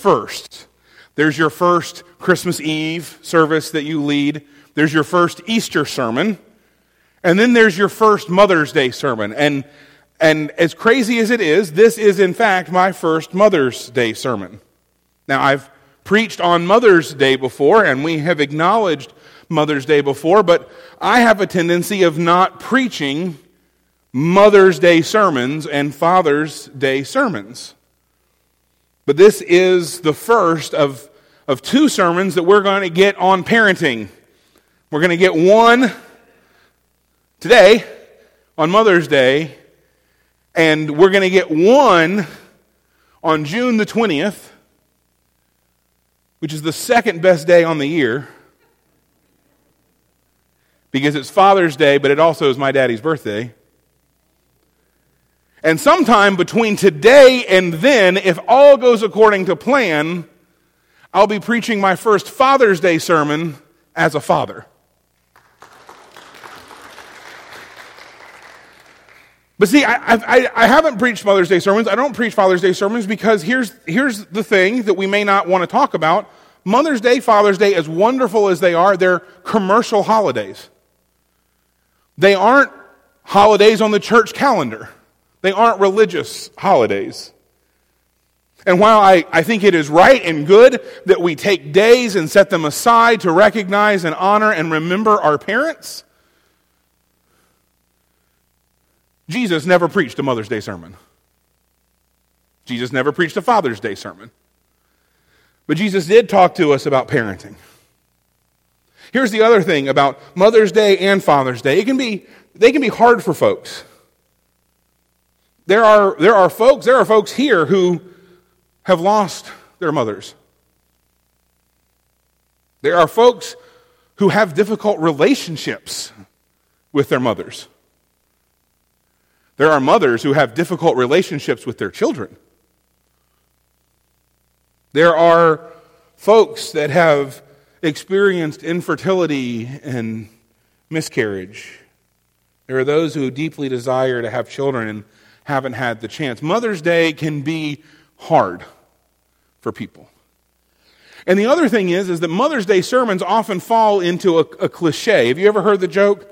first. There's your first Christmas Eve service that you lead. There's your first Easter sermon. And then there's your first Mother's Day sermon. And, and as crazy as it is, this is in fact my first Mother's Day sermon. Now, I've preached on Mother's Day before, and we have acknowledged Mother's Day before, but I have a tendency of not preaching Mother's Day sermons and Father's Day sermons. But this is the first of, of two sermons that we're going to get on parenting. We're going to get one today on Mother's Day, and we're going to get one on June the 20th, which is the second best day on the year because it's Father's Day, but it also is my daddy's birthday. And sometime between today and then, if all goes according to plan, I'll be preaching my first Father's Day sermon as a father. But see, I, I, I, haven't preached Mother's Day sermons. I don't preach Father's Day sermons because here's, here's the thing that we may not want to talk about. Mother's Day, Father's Day, as wonderful as they are, they're commercial holidays. They aren't holidays on the church calendar. They aren't religious holidays. And while I, I think it is right and good that we take days and set them aside to recognize and honor and remember our parents, Jesus never preached a Mother's Day sermon. Jesus never preached a Father's Day sermon. But Jesus did talk to us about parenting. Here's the other thing about Mother's Day and Father's Day. It can be, they can be hard for folks. There are, there are folks, there are folks here who have lost their mothers. There are folks who have difficult relationships with their mothers. There are mothers who have difficult relationships with their children. There are folks that have experienced infertility and miscarriage. There are those who deeply desire to have children and haven't had the chance. Mother's Day can be hard for people. And the other thing is, is that Mother's Day sermons often fall into a, a cliche. Have you ever heard the joke?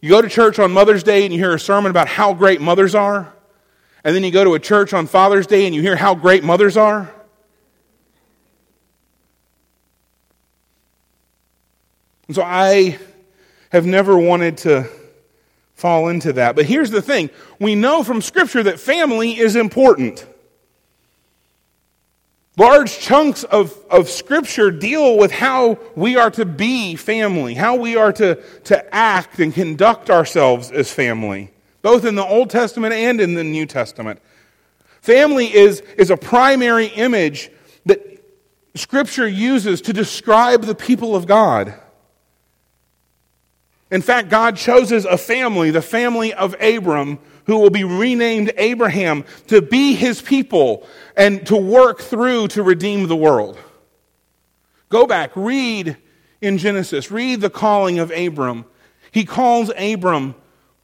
You go to church on Mother's Day and you hear a sermon about how great mothers are. And then you go to a church on Father's Day and you hear how great mothers are. And so I have never wanted to fall into that. But here's the thing we know from Scripture that family is important. Large chunks of, of Scripture deal with how we are to be family, how we are to, to act and conduct ourselves as family, both in the Old Testament and in the New Testament. Family is, is a primary image that Scripture uses to describe the people of God. In fact, God chooses a family, the family of Abram, who will be renamed Abraham, to be his people and to work through to redeem the world. Go back, read in Genesis, read the calling of Abram. He calls Abram,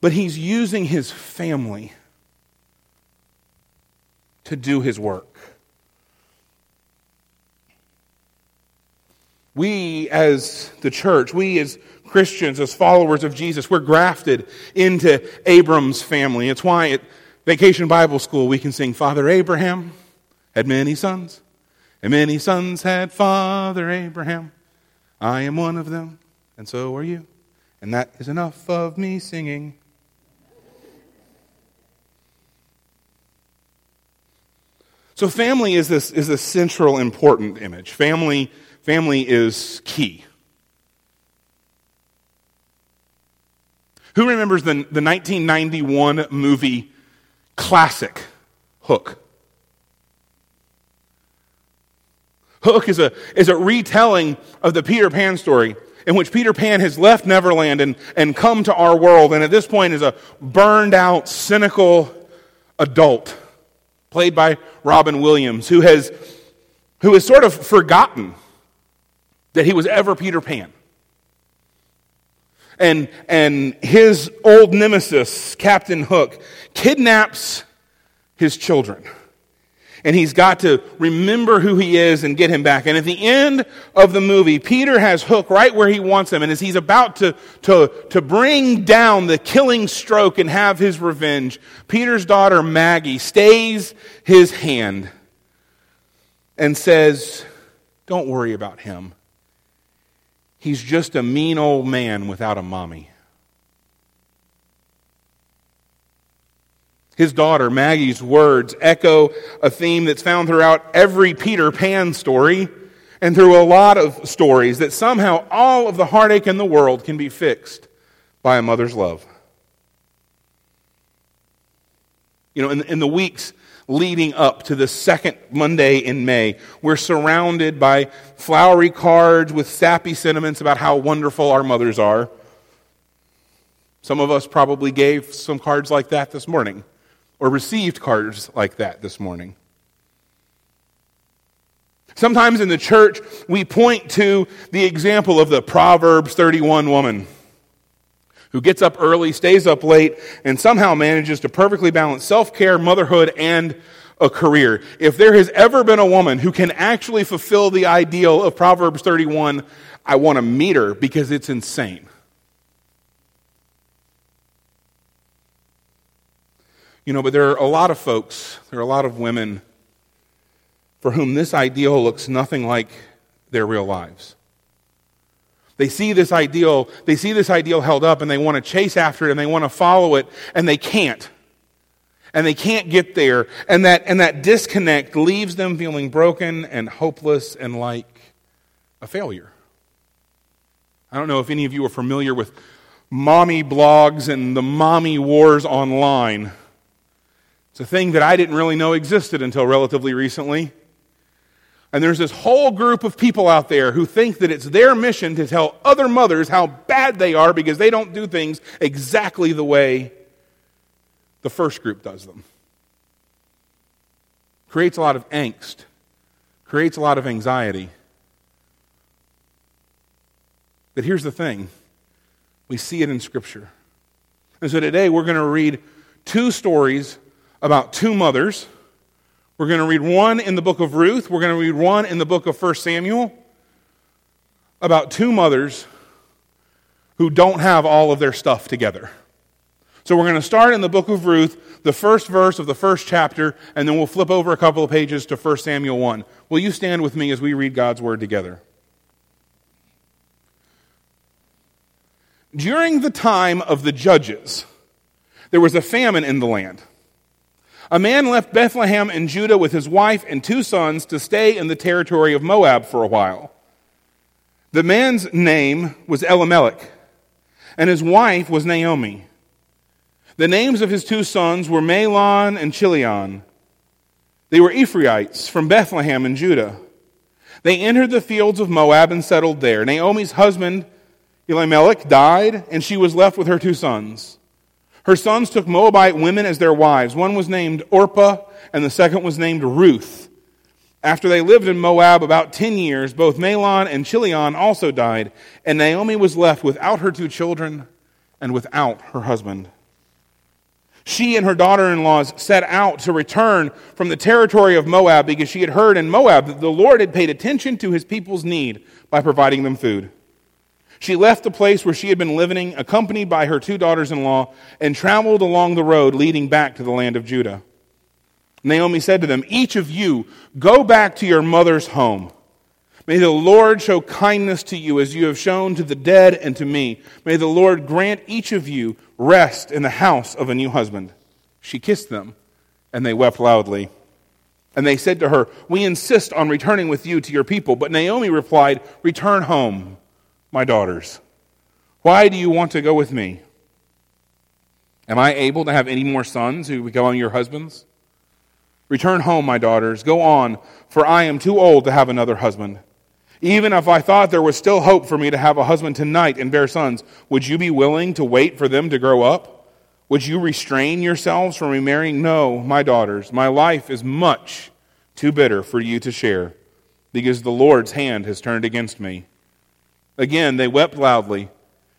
but he's using his family to do his work. We, as the church, we as Christians, as followers of Jesus, we're grafted into Abram's family. It's why at Vacation Bible School we can sing, Father Abraham had many sons, and many sons had Father Abraham. I am one of them, and so are you. And that is enough of me singing. So family is this is a central important image. Family family is key. Who remembers the, the 1991 movie classic, Hook? Hook is a, is a retelling of the Peter Pan story in which Peter Pan has left Neverland and, and come to our world, and at this point is a burned out, cynical adult, played by Robin Williams, who has, who has sort of forgotten that he was ever Peter Pan and, and his old nemesis, Captain Hook, kidnaps his children. and he's got to remember who he is and get him back. And at the end of the movie, Peter has Hook right where he wants him. And as he's about to, to, to bring down the killing stroke and have his revenge, Peter's daughter Maggie stays his hand and says, Don't worry about him. He's just a mean old man without a mommy. His daughter, Maggie's words, echo a theme that's found throughout every Peter Pan story and through a lot of stories that somehow all of the heartache in the world can be fixed by a mother's love. You know, in, in the weeks leading up to the second Monday in May, we're surrounded by flowery cards with sappy sentiments about how wonderful our mothers are. Some of us probably gave some cards like that this morning or received cards like that this morning. Sometimes in the church, we point to the example of the Proverbs 31 woman who gets up early, stays up late, and somehow manages to perfectly balance self care, motherhood, and a career. If there has ever been a woman who can actually fulfill the ideal of Proverbs 31, I want to meet her because it's insane. You know, but there are a lot of folks, there are a lot of women for whom this ideal looks nothing like their real lives. They see this ideal, they see this ideal held up and they want to chase after it and they want to follow it and they can't. And they can't get there. And that, and that disconnect leaves them feeling broken and hopeless and like a failure. I don't know if any of you are familiar with mommy blogs and the mommy wars online. It's a thing that I didn't really know existed until relatively recently. And there's this whole group of people out there who think that it's their mission to tell other mothers how bad they are because they don't do things exactly the way the first group does them. Creates a lot of angst, creates a lot of anxiety. But here's the thing we see it in Scripture. And so today we're going to read two stories about two mothers. We're going to read one in the book of Ruth. We're going to read one in the book of 1 Samuel about two mothers who don't have all of their stuff together. So we're going to start in the book of Ruth, the first verse of the first chapter, and then we'll flip over a couple of pages to 1 Samuel 1. Will you stand with me as we read God's word together? During the time of the judges, there was a famine in the land. A man left Bethlehem in Judah with his wife and two sons to stay in the territory of Moab for a while. The man's name was Elimelech, and his wife was Naomi. The names of his two sons were Mahlon and Chilion. They were Ephraites from Bethlehem in Judah. They entered the fields of Moab and settled there. Naomi's husband, Elimelech, died, and she was left with her two sons. Her sons took Moabite women as their wives. One was named Orpah, and the second was named Ruth. After they lived in Moab about ten years, both Mahlon and Chilion also died, and Naomi was left without her two children and without her husband. She and her daughter in laws set out to return from the territory of Moab because she had heard in Moab that the Lord had paid attention to his people's need by providing them food. She left the place where she had been living, accompanied by her two daughters in law, and traveled along the road leading back to the land of Judah. Naomi said to them, Each of you go back to your mother's home. May the Lord show kindness to you as you have shown to the dead and to me. May the Lord grant each of you rest in the house of a new husband. She kissed them, and they wept loudly. And they said to her, We insist on returning with you to your people. But Naomi replied, Return home my daughters? Why do you want to go with me? Am I able to have any more sons who become your husbands? Return home, my daughters. Go on, for I am too old to have another husband. Even if I thought there was still hope for me to have a husband tonight and bear sons, would you be willing to wait for them to grow up? Would you restrain yourselves from remarrying? No, my daughters, my life is much too bitter for you to share, because the Lord's hand has turned against me. Again, they wept loudly,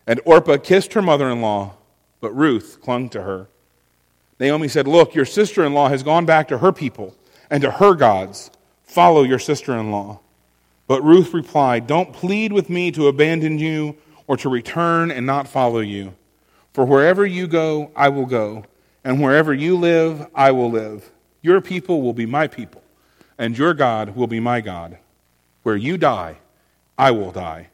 and Orpah kissed her mother in law, but Ruth clung to her. Naomi said, Look, your sister in law has gone back to her people, and to her gods. Follow your sister in law. But Ruth replied, Don't plead with me to abandon you or to return and not follow you. For wherever you go, I will go, and wherever you live, I will live. Your people will be my people, and your God will be my God. Where you die, I will die,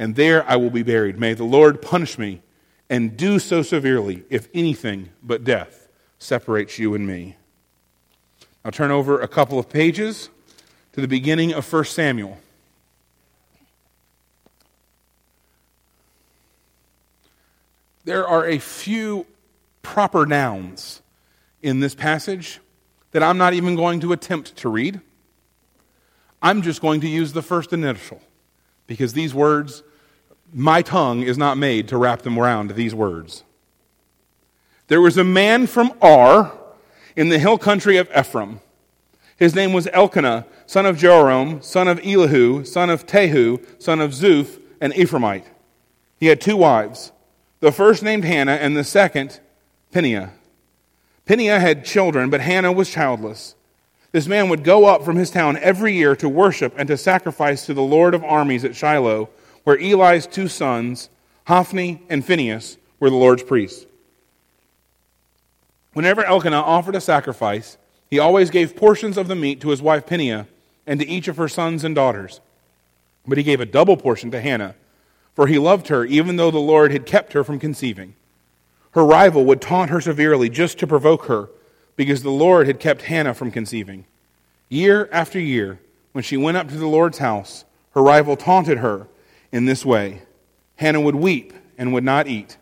and there I will be buried. May the Lord punish me, and do so severely, if anything but death separates you and me. I'll turn over a couple of pages to the beginning of 1 Samuel. There are a few proper nouns in this passage that I'm not even going to attempt to read. I'm just going to use the first initial because these words, my tongue is not made to wrap them around these words. There was a man from Ar in the hill country of Ephraim. His name was Elkanah, son of Joram, son of Elihu, son of Tehu, son of Zuph, an Ephraimite. He had two wives, the first named Hannah and the second Peninnah. Peninnah had children, but Hannah was childless. This man would go up from his town every year to worship and to sacrifice to the Lord of armies at Shiloh, where Eli's two sons, Hophni and Phinehas, were the Lord's priests. Whenever Elkanah offered a sacrifice, he always gave portions of the meat to his wife Peninnah and to each of her sons and daughters. But he gave a double portion to Hannah, for he loved her even though the Lord had kept her from conceiving. Her rival would taunt her severely just to provoke her, because the Lord had kept Hannah from conceiving. Year after year, when she went up to the Lord's house, her rival taunted her in this way. Hannah would weep and would not eat.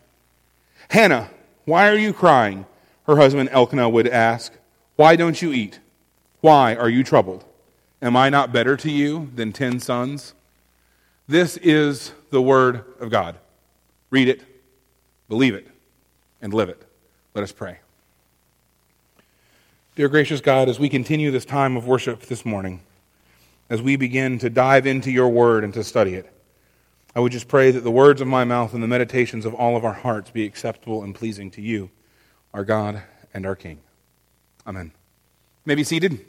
Hannah, why are you crying? Her husband Elkanah would ask, Why don't you eat? Why are you troubled? Am I not better to you than ten sons? This is the word of God. Read it, believe it, and live it. Let us pray. Dear gracious God, as we continue this time of worship this morning, as we begin to dive into your word and to study it, I would just pray that the words of my mouth and the meditations of all of our hearts be acceptable and pleasing to you our God and our King. Amen. You may be seated.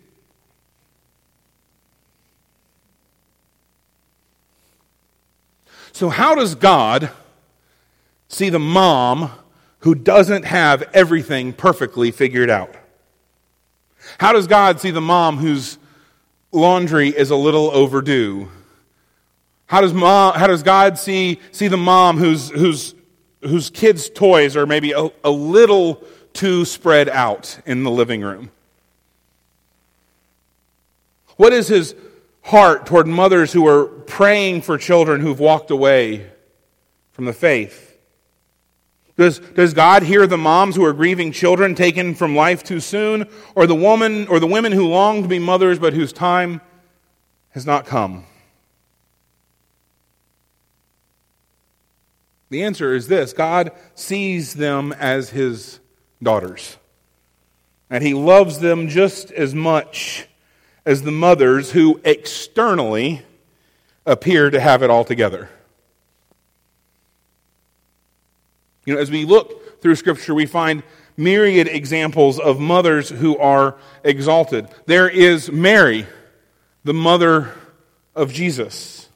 So, how does God see the mom who doesn't have everything perfectly figured out? How does God see the mom whose laundry is a little overdue? How does, mom, how does God see, see the mom whose, whose whose kids' toys are maybe a, a little too spread out in the living room? What is his heart toward mothers who are praying for children who've walked away from the faith? Does, does God hear the moms who are grieving children taken from life too soon, or the woman or the women who long to be mothers but whose time has not come? The answer is this God sees them as his daughters. And he loves them just as much as the mothers who externally appear to have it all together. You know, as we look through Scripture, we find myriad examples of mothers who are exalted. There is Mary, the mother of Jesus.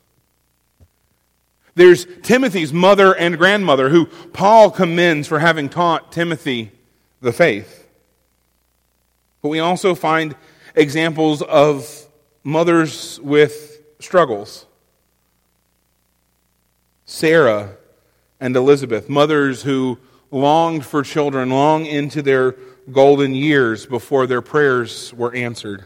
There's Timothy's mother and grandmother, who Paul commends for having taught Timothy the faith. But we also find examples of mothers with struggles. Sarah and Elizabeth, mothers who longed for children long into their golden years before their prayers were answered.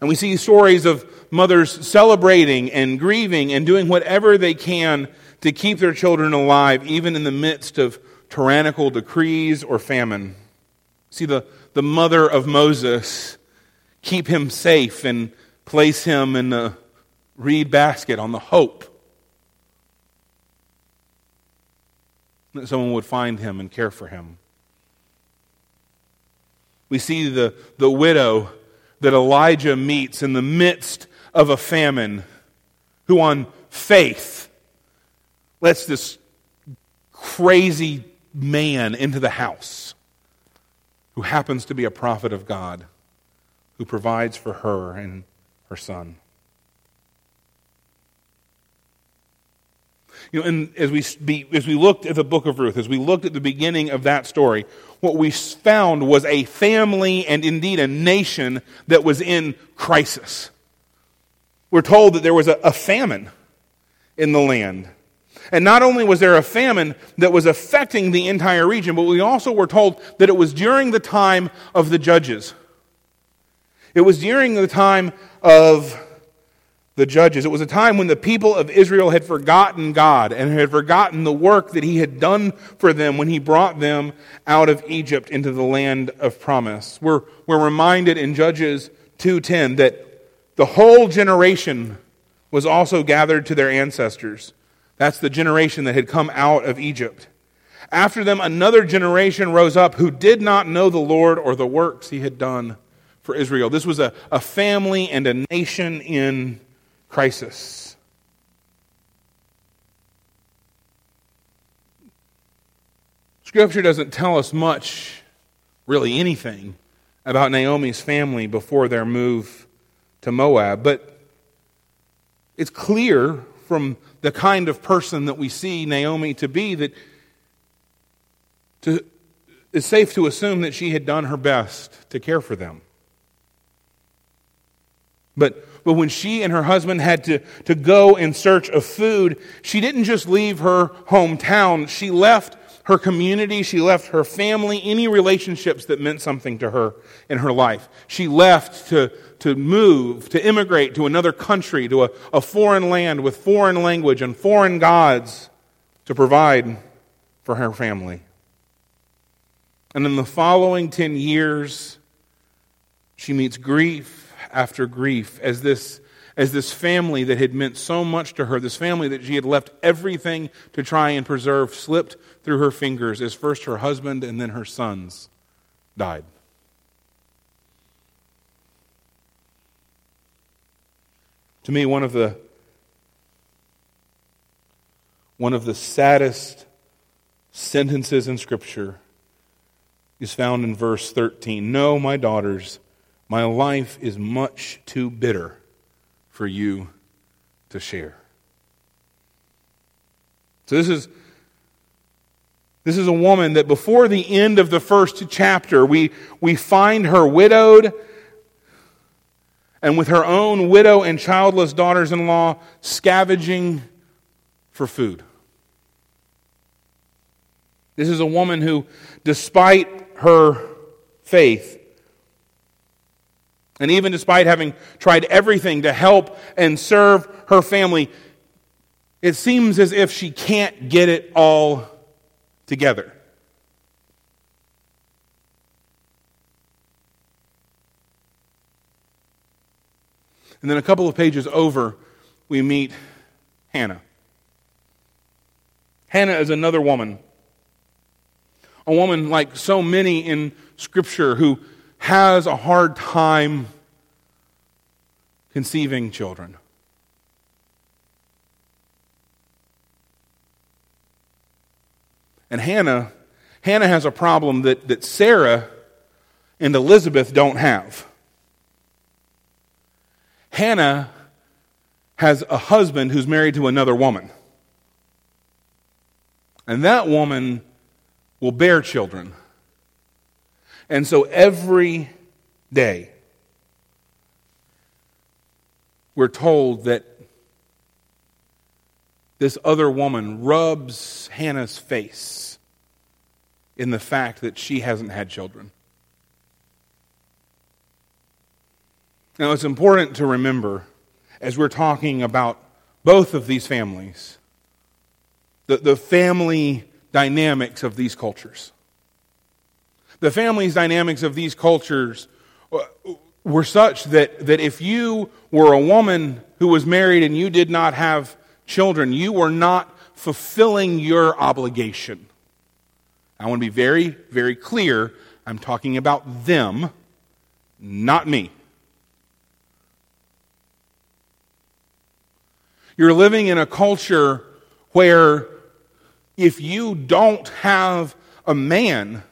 And we see stories of mothers celebrating and grieving and doing whatever they can to keep their children alive, even in the midst of tyrannical decrees or famine. See, the, the mother of Moses keep him safe and place him in the reed basket on the hope that someone would find him and care for him. We see the, the widow that Elijah meets in the midst of a famine, who on faith lets this crazy man into the house who happens to be a prophet of God. who provides for her and her son. You know, and as we, as we looked at the book of Ruth, as we looked at the beginning of that story, what we found was a family and indeed a nation that was in crisis. We're told that there was a, a famine in the land. And not only was there a famine that was affecting the entire region, but we also were told that it was during the time of the judges. It was during the time of the judges. It was a time when the people of Israel had forgotten God and had forgotten the work that He had done for them when He brought them out of Egypt into the land of promise. We're, we're reminded in Judges 2.10 that the whole generation was also gathered to their ancestors. That's the generation that had come out of Egypt. After them, another generation rose up who did not know the Lord or the works He had done for Israel. This was a, a family and a nation in crisis. Scripture doesn't tell us much, really anything, about Naomi's family before their move to Moab, but it's clear from the kind of person that we see Naomi to be that to, it's safe to assume that she had done her best to care for them. But but when she and her husband had to, to go in search of food, she didn't just leave her hometown. She left her community, she left her family, any relationships that meant something to her in her life. She left to, to move, to immigrate to another country, to a, a foreign land with foreign language and foreign gods to provide for her family. And in the following 10 years, she meets grief after grief as this, as this family that had meant so much to her, this family that she had left everything to try and preserve, slipped through her fingers as first her husband and then her sons died. To me, one of the one of the saddest sentences in Scripture is found in verse 13. No, my daughters, my life is much too bitter for you to share. So this is this is a woman that before the end of the first chapter, we, we find her widowed and with her own widow and childless daughters in law scavenging for food. This is a woman who, despite her faith, and even despite having tried everything to help and serve her family, it seems as if she can't get it all together. And then a couple of pages over, we meet Hannah. Hannah is another woman. A woman like so many in Scripture who has a hard time conceiving children. And Hannah, Hannah has a problem that, that Sarah and Elizabeth don't have. Hannah has a husband who's married to another woman. And that woman will bear children. And so every day, we're told that this other woman rubs Hannah's face in the fact that she hasn't had children. Now, it's important to remember as we're talking about both of these families, the, the family dynamics of these cultures. The family's dynamics of these cultures uh, were such that, that if you were a woman who was married and you did not have children, you were not fulfilling your obligation. I want to be very, very clear. I'm talking about them, not me. You're living in a culture where if you don't have a man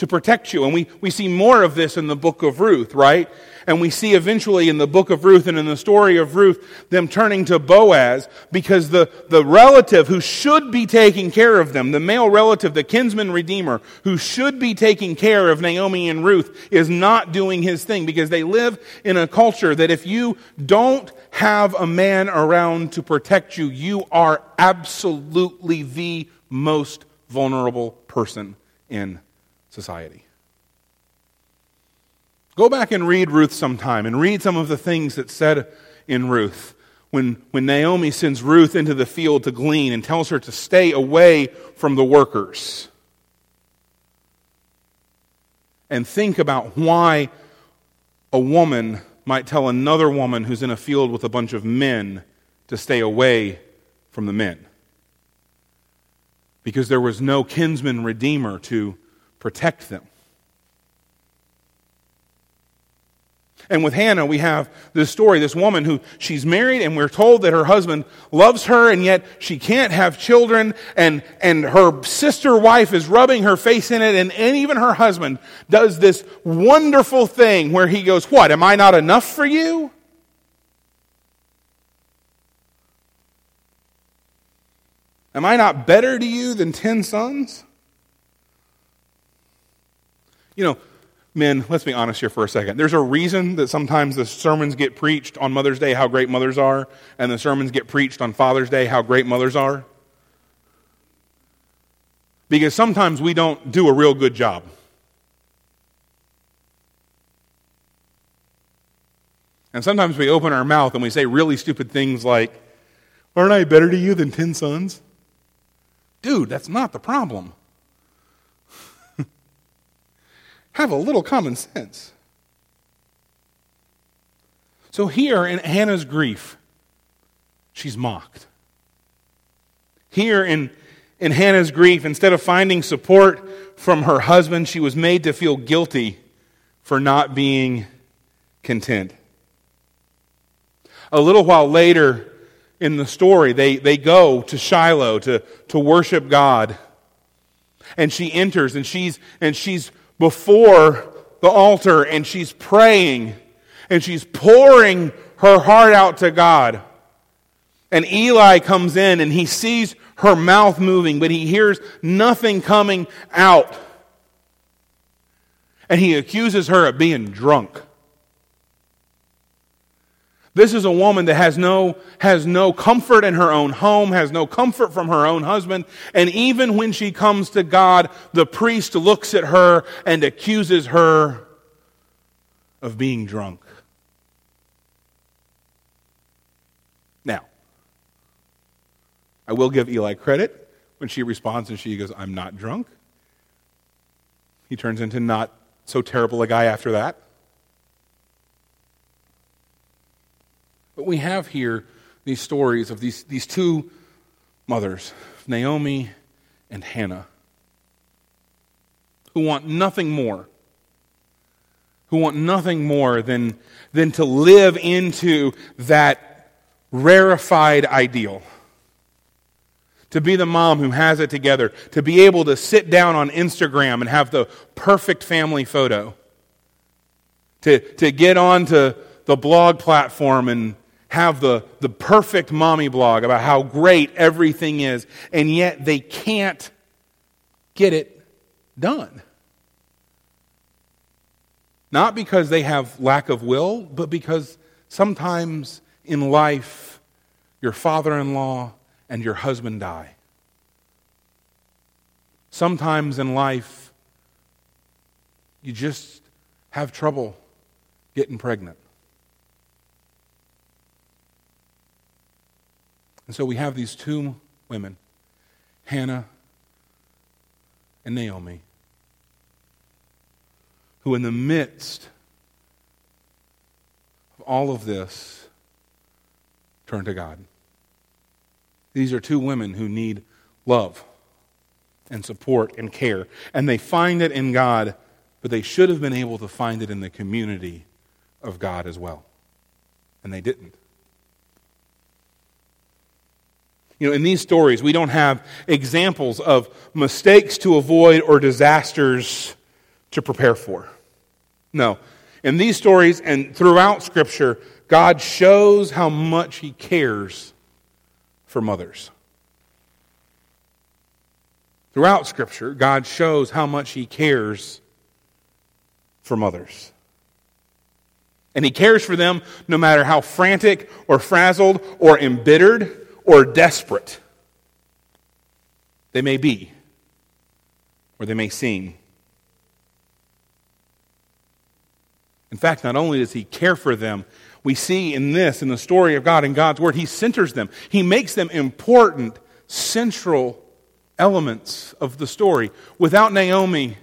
to protect you. And we, we see more of this in the book of Ruth, right? And we see eventually in the book of Ruth and in the story of Ruth them turning to Boaz because the, the relative who should be taking care of them, the male relative, the kinsman redeemer who should be taking care of Naomi and Ruth is not doing his thing because they live in a culture that if you don't have a man around to protect you, you are absolutely the most vulnerable person in society. Go back and read Ruth sometime and read some of the things that said in Ruth when, when Naomi sends Ruth into the field to glean and tells her to stay away from the workers. And think about why a woman might tell another woman who's in a field with a bunch of men to stay away from the men. Because there was no kinsman redeemer to protect them. And with Hannah, we have this story, this woman who she's married and we're told that her husband loves her and yet she can't have children and, and her sister wife is rubbing her face in it and, and even her husband does this wonderful thing where he goes, what, am I not enough for you? Am I not better to you than ten sons? You know, men, let's be honest here for a second. There's a reason that sometimes the sermons get preached on Mother's Day, how great mothers are, and the sermons get preached on Father's Day, how great mothers are. Because sometimes we don't do a real good job. And sometimes we open our mouth and we say really stupid things like, Aren't I better to you than ten sons? Dude, that's not the problem. Have a little common sense. So, here in Hannah's grief, she's mocked. Here in, in Hannah's grief, instead of finding support from her husband, she was made to feel guilty for not being content. A little while later in the story, they, they go to Shiloh to, to worship God. And she enters and she's, and she's before the altar and she's praying and she's pouring her heart out to God. And Eli comes in and he sees her mouth moving, but he hears nothing coming out. And he accuses her of being drunk. This is a woman that has no, has no comfort in her own home, has no comfort from her own husband, and even when she comes to God, the priest looks at her and accuses her of being drunk. Now, I will give Eli credit when she responds and she goes, I'm not drunk. He turns into not so terrible a guy after that. But we have here these stories of these, these two mothers, Naomi and Hannah, who want nothing more, who want nothing more than, than to live into that rarefied ideal. To be the mom who has it together, to be able to sit down on Instagram and have the perfect family photo, to, to get onto the blog platform and have the, the perfect mommy blog about how great everything is, and yet they can't get it done. Not because they have lack of will, but because sometimes in life your father in law and your husband die. Sometimes in life you just have trouble getting pregnant. And so we have these two women, Hannah and Naomi, who, in the midst of all of this, turn to God. These are two women who need love and support and care. And they find it in God, but they should have been able to find it in the community of God as well. And they didn't. You know, in these stories, we don't have examples of mistakes to avoid or disasters to prepare for. No. In these stories and throughout Scripture, God shows how much He cares for mothers. Throughout Scripture, God shows how much He cares for mothers. And He cares for them no matter how frantic or frazzled or embittered or desperate they may be or they may seem. In fact, not only does He care for them, we see in this, in the story of God, in God's Word, He centers them. He makes them important, central elements of the story. Without Naomi,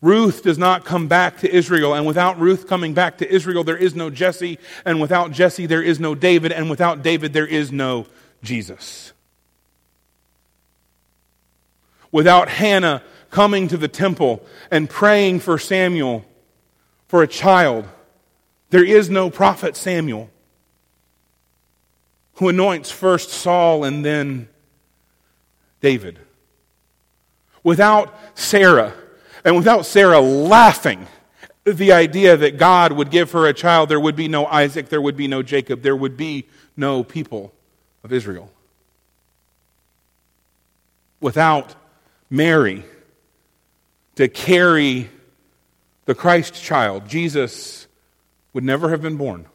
Ruth does not come back to Israel, and without Ruth coming back to Israel, there is no Jesse, and without Jesse, there is no David, and without David, there is no Jesus. Without Hannah coming to the temple and praying for Samuel, for a child, there is no prophet Samuel who anoints first Saul and then David. Without Sarah, and without Sarah laughing the idea that God would give her a child, there would be no Isaac, there would be no Jacob, there would be no people of Israel. Without Mary to carry the Christ child, Jesus would never have been born.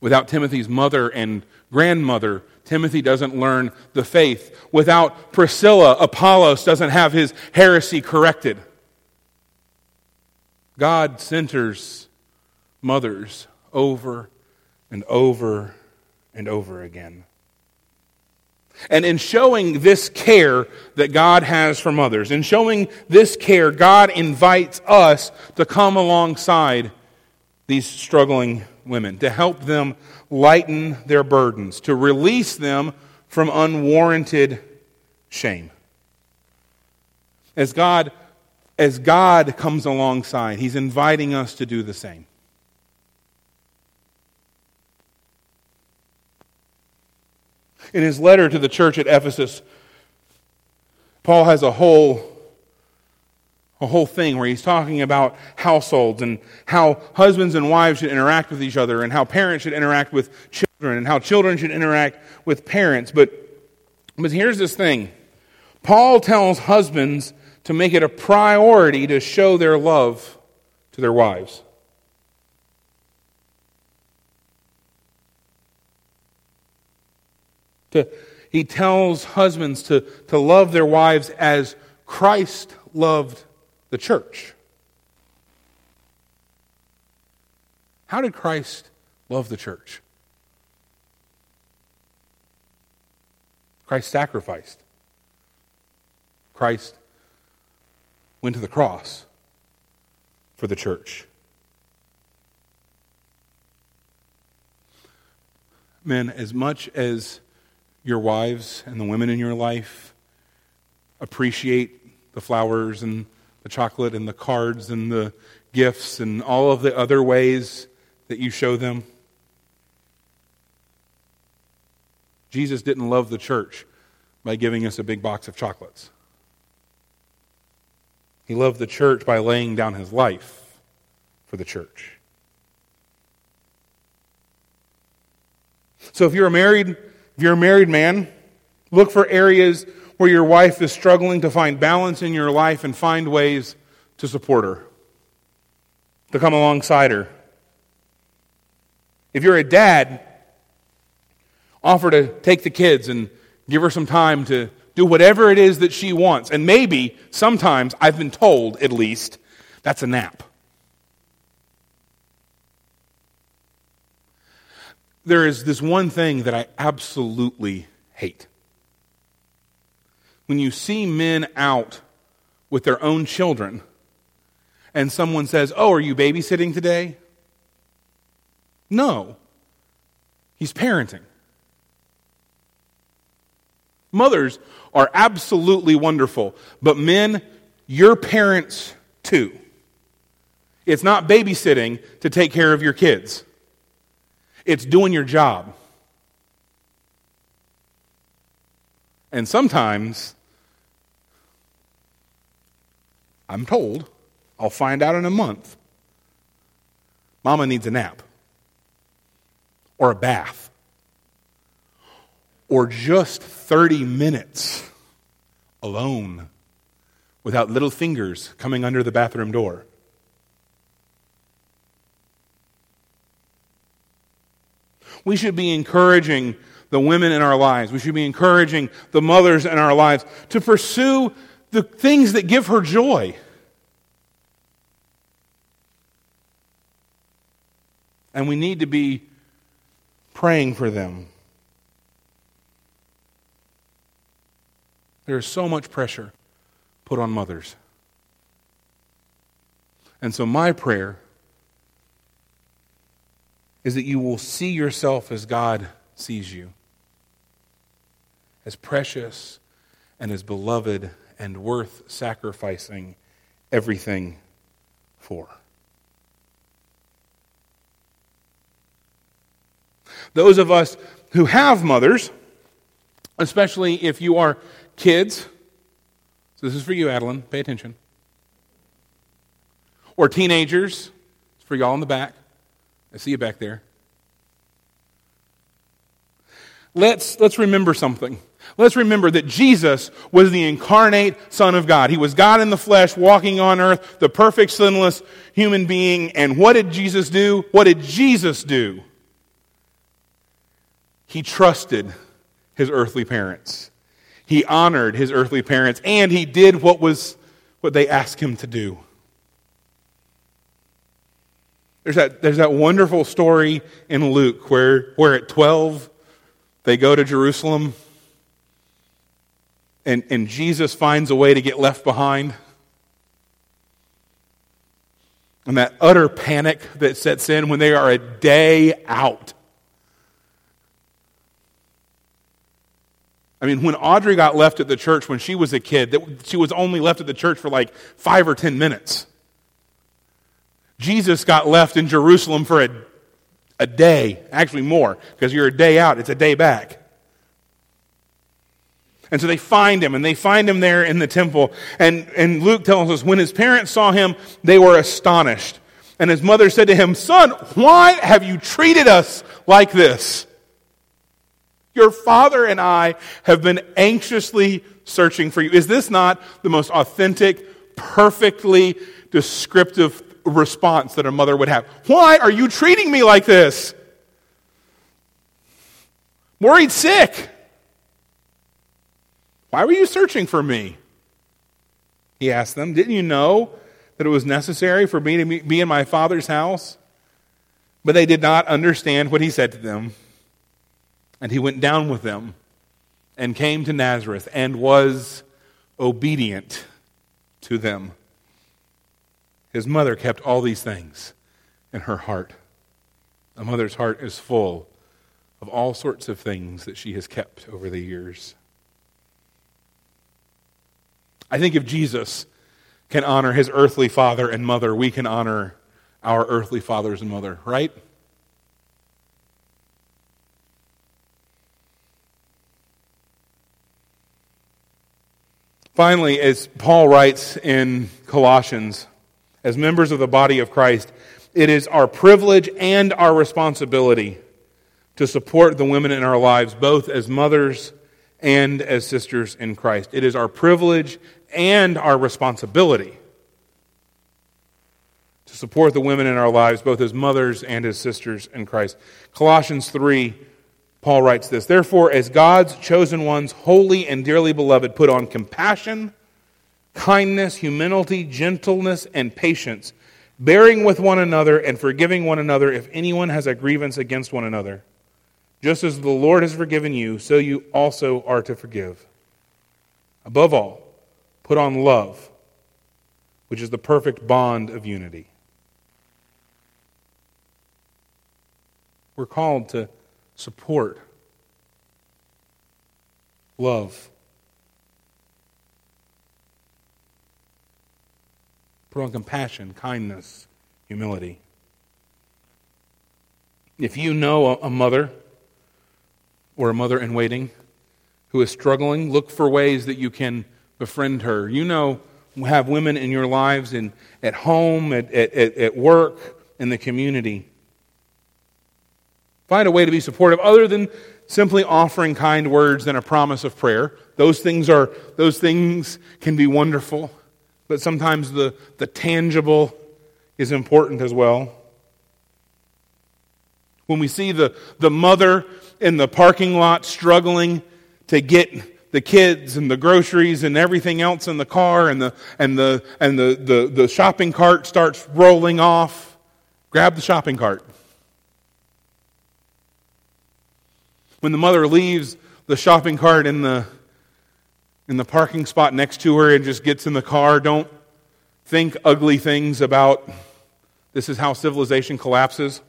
Without Timothy's mother and grandmother, Timothy doesn't learn the faith. Without Priscilla, Apollos doesn't have his heresy corrected. God centers mothers over and over and over again. And in showing this care that God has for mothers, in showing this care, God invites us to come alongside these struggling women, to help them lighten their burdens, to release them from unwarranted shame. As God, as God comes alongside, He's inviting us to do the same. In his letter to the church at Ephesus, Paul has a whole a whole thing where he's talking about households and how husbands and wives should interact with each other and how parents should interact with children and how children should interact with parents. But, but here's this thing Paul tells husbands to make it a priority to show their love to their wives. He tells husbands to, to love their wives as Christ loved the church. How did Christ love the church? Christ sacrificed. Christ went to the cross for the church. Men, as much as your wives and the women in your life appreciate the flowers and the chocolate and the cards and the gifts and all of the other ways that you show them. Jesus didn't love the church by giving us a big box of chocolates. He loved the church by laying down his life for the church. So if you're a married if you're a married man, look for areas where your wife is struggling to find balance in your life and find ways to support her, to come alongside her. If you're a dad, offer to take the kids and give her some time to do whatever it is that she wants. And maybe, sometimes, I've been told at least, that's a nap. There is this one thing that I absolutely hate. When you see men out with their own children and someone says, Oh, are you babysitting today? No. He's parenting. Mothers are absolutely wonderful, but men, you're parents too. It's not babysitting to take care of your kids it's doing your job. And sometimes I'm told, I'll find out in a month. Mama needs a nap, or a bath, or just 30 minutes alone without little fingers coming under the bathroom door. We should be encouraging the women in our lives. We should be encouraging the mothers in our lives to pursue the things that give her joy. And we need to be praying for them. There is so much pressure put on mothers. And so, my prayer is that you will see yourself as God sees you as precious and as beloved and worth sacrificing everything for. Those of us who have mothers, especially if you are kids, so this is for you, Adeline, pay attention, or teenagers, it's for y'all in the back. I see you back there. Let's, let's remember something. Let's remember that Jesus was the incarnate Son of God. He was God in the flesh, walking on earth, the perfect, sinless human being. And what did Jesus do? What did Jesus do? He trusted his earthly parents. He honored his earthly parents, and he did what was what they asked him to do. There's that, there's that wonderful story in Luke where, where at 12 they go to Jerusalem and, and Jesus finds a way to get left behind. And that utter panic that sets in when they are a day out. I mean, when Audrey got left at the church when she was a kid, that she was only left at the church for like five or ten minutes. Jesus got left in Jerusalem for a, a day, actually more, because you're a day out, it's a day back. And so they find him, and they find him there in the temple. And, and Luke tells us when his parents saw him, they were astonished. And his mother said to him, Son, why have you treated us like this? Your father and I have been anxiously searching for you. Is this not the most authentic, perfectly descriptive response that a mother would have? Why are you treating me like this? Worried sick. Why were you searching for me? He asked them. Didn't you know that it was necessary for me to be in my father's house? But they did not understand what he said to them. And he went down with them and came to Nazareth and was obedient to them. His mother kept all these things in her heart. A mother's heart is full of all sorts of things that she has kept over the years. I think if Jesus can honor his earthly father and mother, we can honor our earthly fathers and mother, right? Finally, as Paul writes in Colossians, as members of the body of Christ, it is our privilege and our responsibility to support the women in our lives, both as mothers and as sisters in Christ. It is our privilege and our responsibility to support the women in our lives, both as mothers and as sisters in Christ. Colossians 3, Paul writes this Therefore, as God's chosen ones, holy and dearly beloved, put on compassion, kindness, humility, gentleness, and patience, bearing with one another and forgiving one another if anyone has a grievance against one another. Just as the Lord has forgiven you, so you also are to forgive. Above all, Put on love, which is the perfect bond of unity. We're called to support love. Put on compassion, kindness, humility. If you know a mother or a mother in waiting who is struggling, look for ways that you can befriend her. You know have women in your lives and at home, at, at, at work, in the community. Find a way to be supportive other than simply offering kind words and a promise of prayer. Those things are those things can be wonderful, but sometimes the, the tangible is important as well. When we see the, the mother in the parking lot struggling to get the kids and the groceries and everything else in the car and the and the and the, the, the shopping cart starts rolling off, grab the shopping cart. When the mother leaves the shopping cart in the in the parking spot next to her and just gets in the car, don't think ugly things about this is how civilization collapses,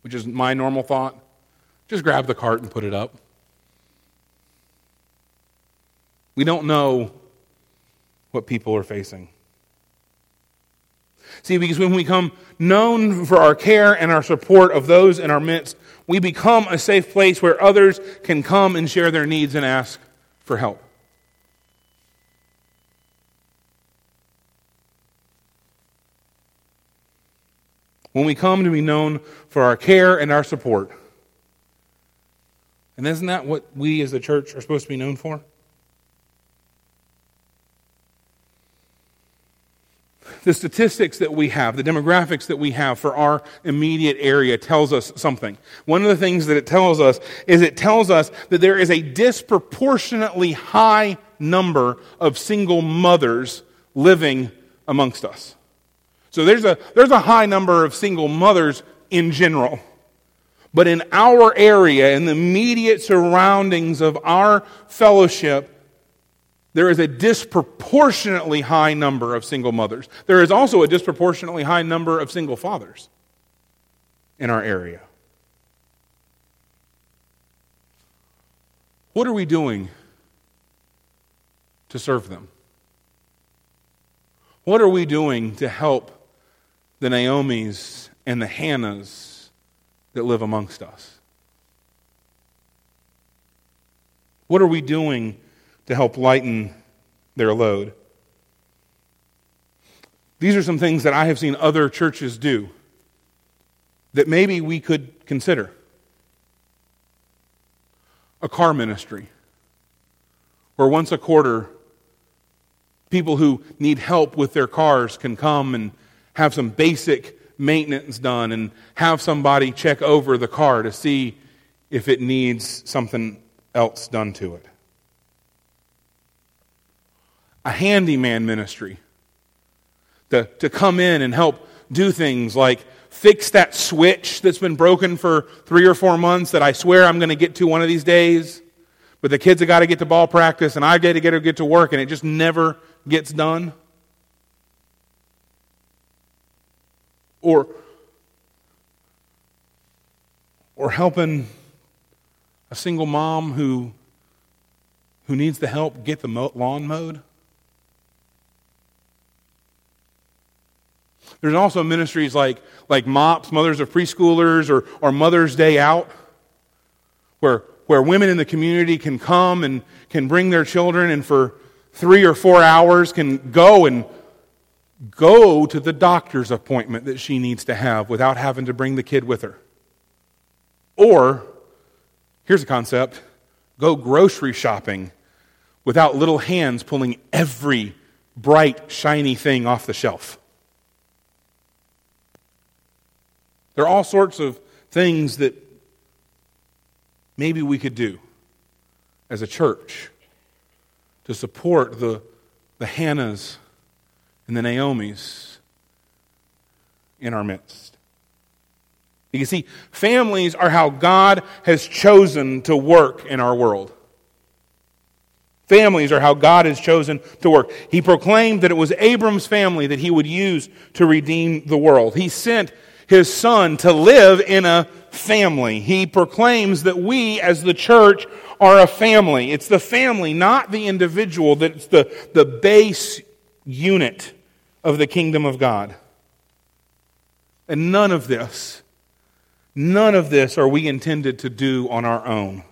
which is my normal thought. Just grab the cart and put it up. We don't know what people are facing. See, because when we become known for our care and our support of those in our midst, we become a safe place where others can come and share their needs and ask for help. When we come to be known for our care and our support. And isn't that what we as a church are supposed to be known for? The statistics that we have, the demographics that we have for our immediate area tells us something. One of the things that it tells us is it tells us that there is a disproportionately high number of single mothers living amongst us. So there's a, there's a high number of single mothers in general. But in our area, in the immediate surroundings of our fellowship, there is a disproportionately high number of single mothers. There is also a disproportionately high number of single fathers in our area. What are we doing to serve them? What are we doing to help the Naomis and the Hannahs that live amongst us? What are we doing to help lighten their load. These are some things that I have seen other churches do that maybe we could consider. A car ministry, where once a quarter, people who need help with their cars can come and have some basic maintenance done and have somebody check over the car to see if it needs something else done to it a handyman ministry to, to come in and help do things like fix that switch that's been broken for three or four months that I swear I'm going to get to one of these days. But the kids have got to get to ball practice and I get to get to get to work and it just never gets done. Or, or helping a single mom who, who needs the help get the lawn mowed. There's also ministries like, like MOPS, Mothers of Preschoolers, or, or Mother's Day Out, where, where women in the community can come and can bring their children and for three or four hours can go and go to the doctor's appointment that she needs to have without having to bring the kid with her. Or, here's a concept go grocery shopping without little hands pulling every bright, shiny thing off the shelf. There are all sorts of things that maybe we could do as a church to support the, the Hannahs and the Naomis in our midst. You can see, families are how God has chosen to work in our world. Families are how God has chosen to work. He proclaimed that it was Abram's family that he would use to redeem the world. He sent his son to live in a family. He proclaims that we as the church are a family. It's the family, not the individual, that's the, the base unit of the kingdom of God. And none of this, none of this are we intended to do on our own.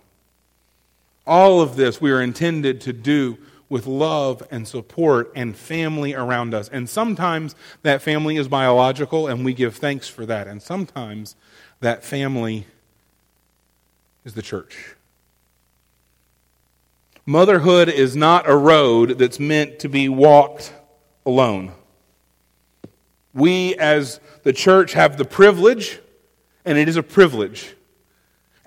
All of this we are intended to do with love and support and family around us. And sometimes that family is biological, and we give thanks for that. And sometimes that family is the church. Motherhood is not a road that's meant to be walked alone. We, as the church, have the privilege, and it is a privilege,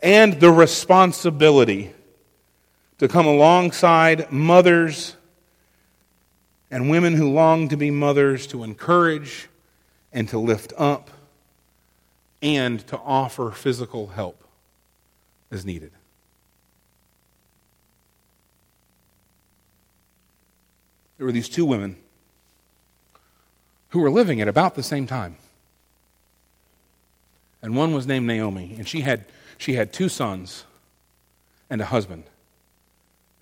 and the responsibility to come alongside mothers and women who long to be mothers to encourage and to lift up and to offer physical help as needed. There were these two women who were living at about the same time. And one was named Naomi, and she had, she had two sons and a husband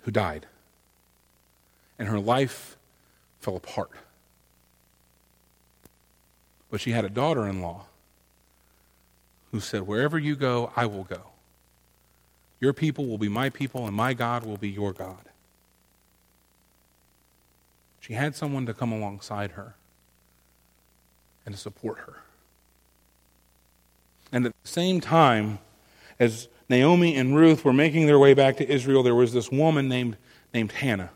who died. And her life fell apart. But she had a daughter in law who said, Wherever you go, I will go. Your people will be my people, and my God will be your God. She had someone to come alongside her and to support her. And at the same time, as Naomi and Ruth were making their way back to Israel, there was this woman named, named Hannah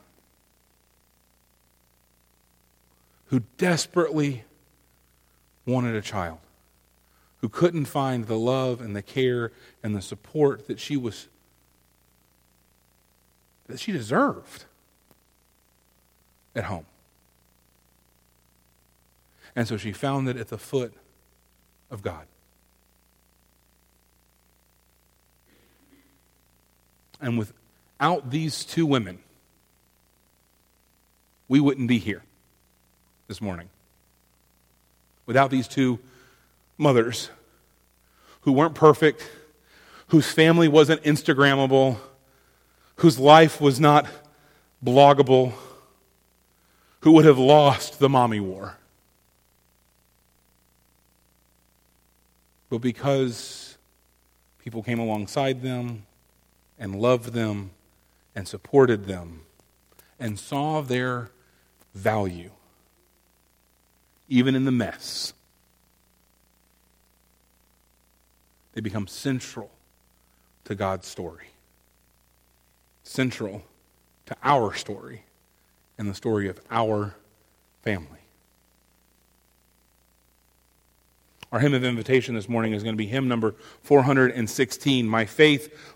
who desperately wanted a child, who couldn't find the love and the care and the support that she was that she deserved at home. And so she found it at the foot of God. And without these two women, we wouldn't be here this morning. Without these two mothers who weren't perfect, whose family wasn't Instagrammable, whose life was not bloggable, who would have lost the mommy war. But because people came alongside them, and loved them and supported them and saw their value, even in the mess. They become central to God's story, central to our story and the story of our family. Our hymn of invitation this morning is going to be hymn number 416 My Faith